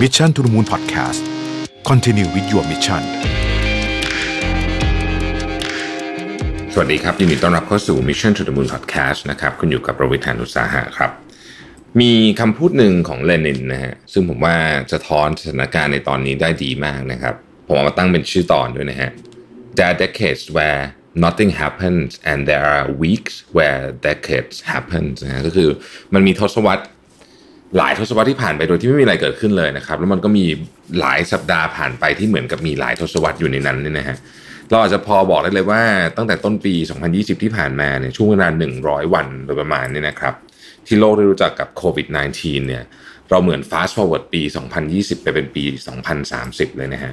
Mission to the Moon Podcast Continue with your mission สวัสดีครับ ยินดีต้อนรับเข้าสู่ Mission to the Moon Podcast นะครับ คุณอยู่กับประวิทยานุสาหะครับ มีคำพูดหนึ่งของเลนินนะฮะ ซึ่งผมว่าจะท้อนสถานการณ์ในตอนนี้ได้ดีมากนะครับ ผมเอามาตั้งเป็นชื่อตอนด้วยนะฮะ There are decades where nothing happens and there are weeks where decades happens นะฮะก็คือมันมีทศวรรษ หลายทศวรรษที่ผ่านไปโดยที่ไม่มีอะไรเกิดขึ้นเลยนะครับ แล้วมันก็มีหลายสัปดาห์ผ่านไปที่เหมือนกับมีหลายทศวรรษอยู่ในนั้นเนี่ยนะฮะเราอาจจะพอบอกได้เลยว่าตั้งแต่ต้นปี 2020 ที่ผ่านมาเนี่ยช่วงเวลา 100 วันโดยประมาณเนี่ยนะครับ ที่โลกได้รู้จักกับโควิด -19 เนี่ย เราเหมือน fast forward ปี 2020 ไปเป็นปี 2030 เลยนะฮะ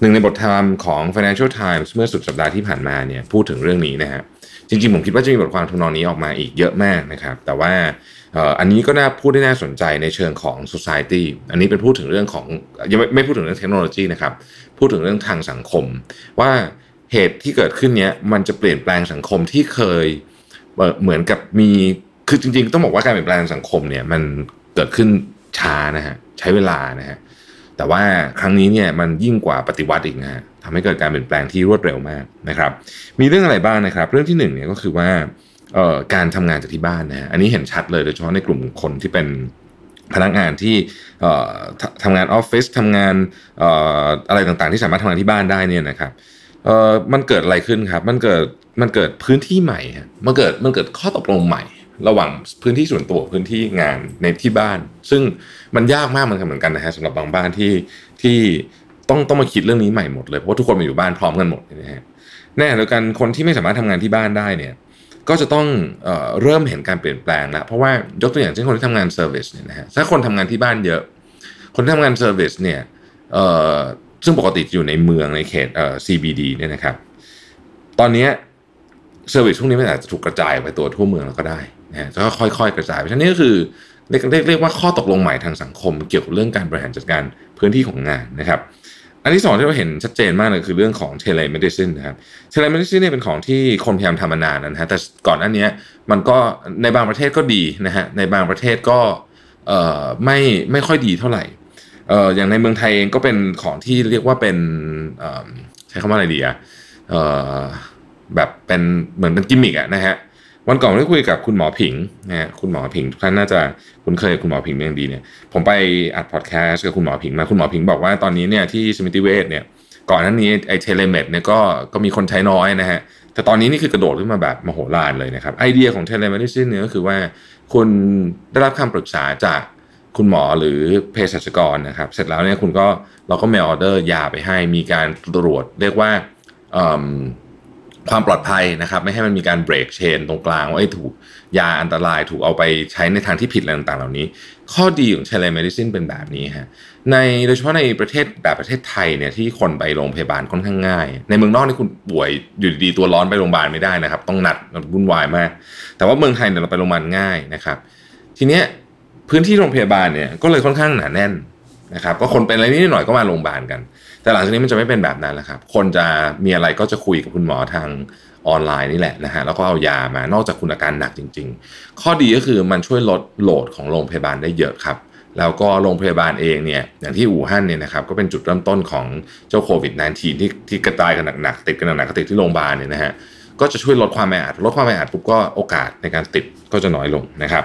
หนึ่งในบทความของ Financial Times เมื่อสุดสัปดาห์ที่ผ่านมาเนี่ยพูดถึงเรื่องนี้นะฮะจริงๆ ผมคิดว่าจะมีบทความทำนองนี้ออกมาอีกเยอะมากนะครับ แต่ว่าอันนี้ก็น่าพูดได้น่าสนใจในเชิงของ society อันนี้เป็นพูดถึงเรื่องของยังไม่ไม่พูดถึงเรื่องเทคโนโลยีนะครับ พูดถึงเรื่องทางสังคม ว่าเหตุที่เกิดขึ้นเนี้ยมันจะเปลี่ยนแปลงสังคมที่เคยเหมือนกับมีคือจริงๆ ต้องบอกว่าการเปลี่ยนแปลงสังคมเนี่ยมันเกิดขึ้น ช้านะฮะใช้เวลานะฮะแต่ว่าครั้งนี้เนี่ยมันยิ่งกว่าปฏิวัติอีกนะฮะทำให้เกิดการเปลี่ยนแปลงที่รวดเร็วมากนะครับ มีเรื่องอะไรบ้างนะครับ เรื่องที่หนึ่งเนี่ยก็คือว่าการทำงานจากที่บ้านนะฮะอันนี้เห็นชัดเลยโดยเฉพาะในกลุ่มคนที่เป็นพนักงานที่ทำงานออฟฟิศทำงานอะไรต่างๆ ที่สามารถทำงานที่บ้านได้เนี่ยนะครับมันเกิดอะไรขึ้นครับ มันเกิดมันเกิดพื้นที่ใหม่มันเกิดมันเกิดข้อตกลงใหม่ ระหว่างพื้นที่ส่วนตัวพื้นที่งานในที่บ้าน ซึ่งมันยากมากมันเหมือนกันนะฮะสำหรับบางบ้านที่ที่ต้องต้องมาคิดเรื่องนี้ใหม่หมดเลยเพราะว่าทุกคนมาอยู่บ้านพร้อมกันหมดนะฮะแน่แล้วกันคนที่ไม่สามารถทำงานที่บ้านได้เนี่ยก็จะต้องเอเริ่มเห็นการเปลี่ยนแปลงแล้วเพราะว่ายกตัวอย่างเช่นคนที่ทำงาน service เนี่ยนะฮะถ้าคนทำงานที่บ้านเยอะ คนที่ทำงาน service เนี่ยซึ่งปกติอยู่ในเมืองในเขตเออ CBD เนี่ยนะครับ ตอนนี้ service พวกนี้มันอาจจะถูกกระจายไปตัวทั่วเมืองแล้วก็ได้ นะฮะก็ค่อยๆ กระจายไปฉะนั้นนี่ก็คือเรียกเรียกว่าข้อตกลงใหม่ทางสังคม เกี่ยวกับเรื่องการบริหารจัดการพื้นที่ของงานนะครับ อันที่สองที่เราเห็นชัดเจนมากเลยคือเรื่องของ telemedicine นะครับ telemedicine เนี่ยเป็นของที่คนพยายามทำมานานนะฮะแต่ก่อนหน้านี้มันก็ในบางประเทศก็ดีนะฮะในบางประเทศก็ไม่ไม่ค่อยดีเท่าไหร่ออย่างในเมืองไทยเองก็เป็นของที่เรียกว่าเป็นใช้คำว่าอะไรดีอะเอ่อแบบเป็นเหมือนเป็นกิมมิกอะนะฮะ วันก่อนได้คุยกับคุณหมอผิงนะฮะคุณหมอผิงทุกท่านน่าจะคุ้นเคยคุณหมอผิงเป็นอย่างดีเนี่ยผมไปอัดพอดแคสต์กับคุณหมอผิงมาคุณหมอผิงบอกว่าตอนนี้เนี่ยที่สมิติเวชเนี่ยก่อนหน้านี้ไอ telemed เนี่ยก็ก็มีคนใช้น้อยนะฮะแต่ตอนนี้นี่คือกระโดดขึ้นมาแบบมโหฬารเลยนะครับไอเดียของ telemedicine เนี่ยก็คือว่าคุณได้รับคำปรึกษาจากคุณหมอหรือเภสัชกรนะครับ เสร็จแล้วเนี่ยคุณก็เราก็ mail order ยาไปให้มีการตรวจเรียกว่า ความปลอดภัยนะครับ ไม่ให้มันมีการ break chain ตรงกลางว่าไอ้ถูกยาอันตรายถูกเอาไปใช้ในทางที่ผิดอะไรต่างๆเหล่านี้ ข้อดีของ telemedicine เป็นแบบนี้ฮะในโดยเฉพาะในประเทศแบบประเทศไทยเนี่ยที่คนไปโรงพยาบาลค่อนข้างง่าย ในเมืองนอกนี่คุณป่วยอยู่ดีๆตัวร้อนไปโรงพยาบาลไม่ได้นะครับ ต้องนัดวุ่นวายมาก แต่ว่าเมืองไทยเนี่ยเราไปโรงพยาบาลง่ายนะครับ ทีเนี้ยพื้นที่โรงพยาบาลเนี่ยก็เลยค่อนข้างหนาแน่นนะครับ ก็คนเป็นอะไรนิดหน่อยก็มาโรงพยาบาลกัน แต่หลังจากนี้มันจะไม่เป็นแบบนั้นแล้วครับ คนจะมีอะไรก็จะคุยกับคุณหมอทางออนไลน์นี่แหละนะฮะแล้วก็เอายามานอกจากคุณอาการหนักจริง ๆ ข้อดีก็คือมันช่วยลดโหลดของโรงพยาบาลได้เยอะครับแล้วก็โรงพยาบาลเองเนี่ยอย่างที่อู่ฮั่นเนี่ยนะครับก็เป็นจุดเริ่มต้นของเจ้าโควิด -19 ที่ที่กระจายกันหนักๆติดกันหนักๆก็ติดที่โรงพยาบาลเนี่ยนะฮะก็จะช่วยลดความแออัดลดความแออัดปุ๊บก็โอกาสในการติดก็จะน้อยลงนะครับ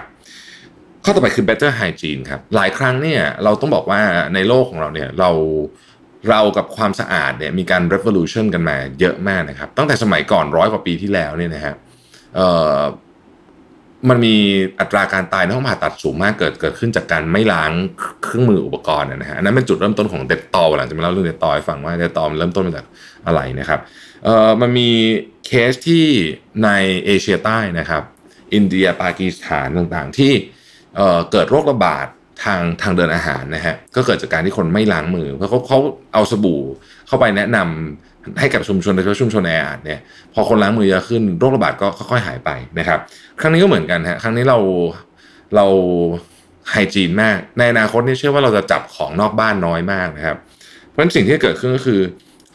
ข้อต่อไปคือ better hygiene ครับหลายครั้งเนี่ยเราต้องบอกว่าในโลกของเราเนี่ยเรา เรากับความสะอาดเนี่ยมีการ revolution กันมาเยอะมากนะครับ ตั้งแต่สมัยก่อนร้อยกว่าปีที่แล้วเนี่ยนะฮะมันมีอัตราการตายในห้องผ่าตัดสูงมากเกิดเกิดขึ้นจากการไม่ล้างเครื่องมืออุปกรณ์นะฮะอันนั้นเป็นจุดเริ่มต้นของ Dettol หลังจากมาเล่าเรื่อง Dettol ให้ฟังว่า Dettol เริ่มต้นมาจากอะไรนะครับเอ่อมันมีเคสที่ในเอเชียใต้นะครับ อินเดียปากีสถานต่างๆ ที่เอ่อเกิดโรคระบาด ทางทางเดินอาหารนะฮะก็เกิดจากการที่คนไม่ล้างมือ เพราะเขาเขาเอาสบู่เข้าไปแนะนำให้กับชุมชนโดยเฉพาะชุมชนแออัดเนี่ยพอคนล้างมือเยอะขึ้นโรคระบาดก็ค่อยๆหายไปนะครับครั้งนี้ก็เหมือนกันฮะครั้งนี้เราเราไฮจีนมาก ในอนาคตนี่เชื่อว่าเราจะจับของนอกบ้านน้อยมากนะครับ เพราะฉะนั้นสิ่งที่เกิดขึ้นก็คือ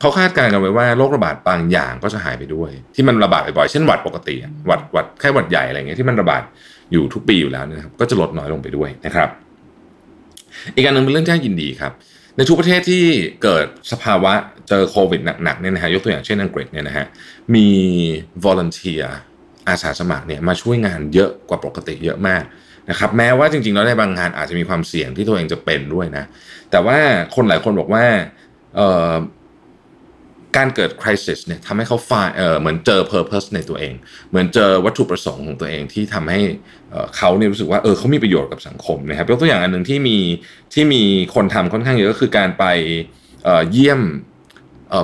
เขาคาดการณ์กันไว้ว่าโรคระบาดบางอย่างก็จะหายไปด้วย ที่มันระบาดบ่อยๆเช่นหวัดปกติหวัดหวัดแค่หวัดใหญ่อะไรเงี้ยที่มันระบาดอยู่ทุกปีอยู่แล้วนะครับก็จะลดน้อยลงไปด้วยนะครับ อีกการหนึ่งเป็นเรื่องที่น่ายินดีครับ ในทุกประเทศที่เกิดสภาวะเจอโควิดหนักๆเนี่ยนะฮะยกตัวอย่างเช่นอังกฤษเนี่ยนะฮะมี volunteer อาสาสมัครเนี่ยมาช่วยงานเยอะกว่าปกติเยอะมากนะครับแม้ว่าจริงๆแล้วในบางงานอาจจะมีความเสี่ยงที่ตัวเองจะเป็นด้วยนะ แต่ว่าคนหลายคนบอกว่า การเกิดคริสิสเนี่ยทำให้เขาฟเออเหมือนเจอเพอร์เพสในตัวเอง เหมือนเจอวัตถุประสงค์ของตัวเองที่ทำให้เขาเนี่ยรู้สึกว่าเออเขามีประโยชน์กับสังคมนะครับยกตัวอย่างอันหนึ่งที่มีที่มีคนทำค่อนข้างเยอะก็คือการไปเยี่ยม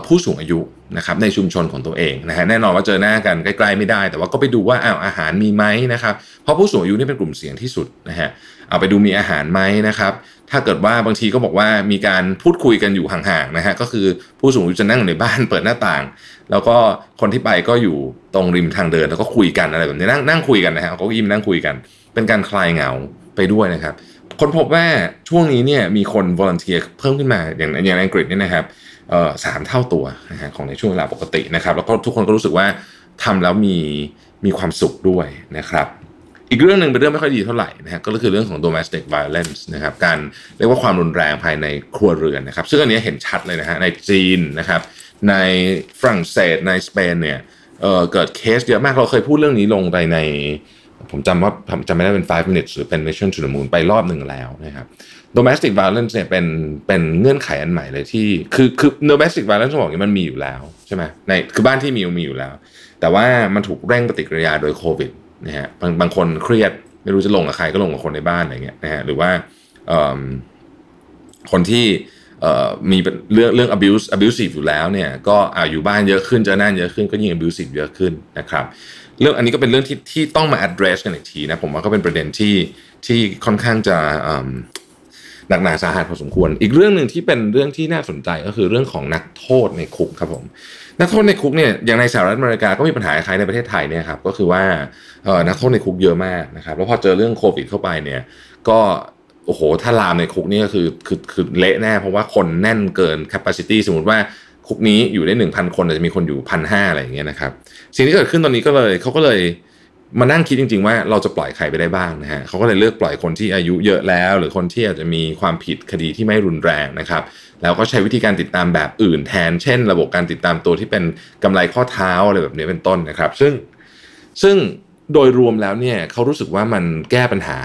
ผู้สูงอายุนะครับในชุมชนของตัวเองนะฮะแน่นอนว่าเจอหน้ากันใกล้ๆไม่ได้ แต่ว่าก็ไปดูว่าอ้าวอาหารมีไหมนะครับเพราะผู้สูงอายุนี่เป็นกลุ่มเสี่ยงที่สุดนะฮะเอาไปดูมีอาหารไหมนะครับถ้าเกิดว่าบางทีก็บอกว่ามีการพูดคุยกันอยู่ห่างๆนะฮะก็คือผู้สูงอายุจะนั่งในบ้านเปิดหน้าต่าง แล้วก็คนที่ไปก็อยู่ตรงริมทางเดินแล้วก็คุยกันอะไรแบบนี้นั่งนั่งคุยกันนะฮะเขาก็ยิ้มนั่งคุยกัน เป็นการคลายเหงาไปด้วยนะครับ คนพบว่าช่วงนี้เนี่ยมีคนวอร์เนเทียเพิ่มขึ้นมาอย่างอย่างในอังกฤษเนี่ยนะครับสามเท่าตัวนะฮะของในช่วงเวลาปกตินะครับ แล้วก็ทุกคนก็รู้สึกว่าทำแล้วมีมีความสุขด้วยนะครับ อีกเรื่องหนึ่งเป็นเรื่องไม่ค่อยดีเท่าไหร่นะฮะก็คือเรื่องของ domestic violence นะครับการเรียกว่าความรุนแรงภายในครัวเรือนนะครับ ซึ่งอันนี้เห็นชัดเลยนะฮะในจีนนะครับ ในฝรั่งเศสในสเปนเนี่ยเเกิดเคสเยอะมากเราเคยพูดเรื่องนี้ลงไปใน ผมจำว่าจำไม่ได้เป็น 5 minutes หรือเป็น mission to the moon ไปรอบหนึ่งแล้วนะครับ domestic violence เนี่ยเป็นเป็นเงื่อนไขอันใหม่เลยที่ คือคือ domestic violence บอกว่ามันมีอยู่แล้วใช่ไหมในคือบ้านที่มีมีอยู่แล้ว แต่ว่ามันถูกเร่งปฏิกิริยาโดยโควิดนะฮะบางบางคนเครียดไม่รู้จะลงกับใครก็ลงกับคนในบ้านอะไรเงี้ยนะฮะหรือว่าคนที่มีเรื่องเรื่อง abuse abusive อยู่แล้วเนี่ยก็อาอยู่บ้านเยอะขึ้นเจอหน้าเยอะขึ้นก็ยิ่ง abusive เยอะขึ้นนะครับ เรื่องอันนี้ก็เป็นเรื่องที่ที่ต้องมา address กันอีกทีนะผมว่าก็เป็นประเด็นที่ที่ค่อนข้างจะหนักหนาสาหัสพอสมควร อีกเรื่องหนึ่งที่เป็นเรื่องที่น่าสนใจก็คือเรื่องของนักโทษในคุกครับผมนักโทษในคุกเนี่ยอย่างในสหรัฐอเมริกาก็มีปัญหาคล้ายในประเทศไทยเนี่ยครับก็คือว่านักโทษในคุกเยอะมากนะครับแล้วพอเจอเรื่องโควิดเข้าไปเนี่ยก็โอ้โหถ้าลามในคุกนี่ก็คือคือคือเละแน่เพราะว่าคนแน่นเกิน capacity สมมติว่า คุกนี้อยู่ได้หนึ่งพันคนแต่จะมีคนอยู่พันห้าอะไรอย่างเงี้ยนะครับ สิ่งที่เกิดขึ้นตอนนี้ก็เลยเขาก็เลยมานั่งคิดจริง ๆ ว่าเราจะปล่อยใครไปได้บ้างนะฮะเขาก็เลยเลือกปล่อยคนที่อายุเยอะแล้ว หรือคนที่อาจจะมีความผิดคดีที่ไม่รุนแรงนะครับ แล้วก็ใช้วิธีการติดตามแบบอื่นแทน เช่น ระบบการติดตามตัวที่เป็นกำไรข้อเท้าอะไรแบบนี้เป็นต้นนะครับ ซึ่งซึ่งโดยรวมแล้วเนี่ยเขารู้สึกว่ามันแก้ปัญหา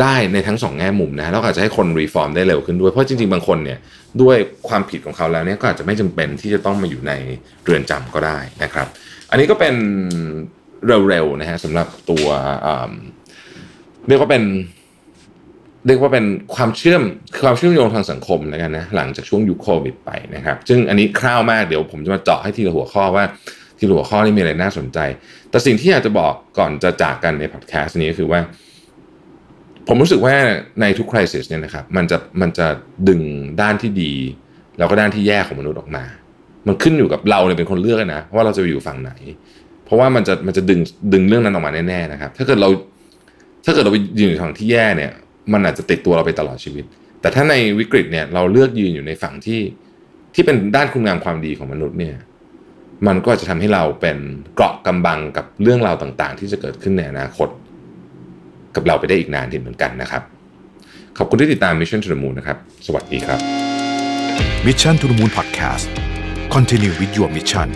ได้ในทั้งสองแง่มุมนะแล้วอาจจะให้คนรีฟอร์มได้เร็วขึ้นด้วยเพราะจริงๆ บางคนเนี่ยด้วยความผิดของเขาแล้วเนี่ยก็อาจจะไม่จำเป็นที่จะต้องมาอยู่ในเรือนจำก็ได้นะครับ อันนี้ก็เป็นเร็วๆนะฮะสำหรับตัวเรียกว่าเป็นเรียกว่าเป็นความเชื่อมความเชื่อมโยงทางสังคมแล้วกันนะหลังจากช่วงยุคโควิดไปนะครับ ซึ่งอันนี้คร่าวมากเดี๋ยวผมจะมาเจาะให้ทีละหัวข้อว่าทีละหัวข้อนี้มีอะไรน่าสนใจ แต่สิ่งที่อยากจะบอกก่อนจะจากกันในพอดแคสต์นี้ก็คือว่า ผมรู้สึกว่าในทุกคริสิสเนี่ยนะครับมันจะมันจะดึงด้านที่ดี แล้วก็ด้านที่แย่ของมนุษย์ออกมา มันขึ้นอยู่กับเราเนี่ยเป็นคนเลือกนะว่าเราจะอยู่ฝั่งไหน เพราะว่ามันจะมันจะดึงดึงเรื่องนั้นออกมาแน่ๆนะครับ ถ้าเกิดเราถ้าเกิดเราไปยืนอยู่ฝั่งที่แย่เนี่ย มันอาจจะติดตัวเราไปตลอดชีวิต แต่ถ้าในวิกฤตเนี่ยเราเลือกยืนอยู่ในฝั่งที่ที่เป็นด้านคุณงามความดีของมนุษย์เนี่ยมันก็จะทำให้เราเป็นเกราะกำบังกับเรื่องราวต่างๆ ที่จะเกิดขึ้นในอนาคต กับเราไปได้อีกนานทีเหมือนกันนะครับ ขอบคุณที่ติดตาม Mission to the Moon นะครับ สวัสดีครับ Mission to the Moon Podcast Continue with your mission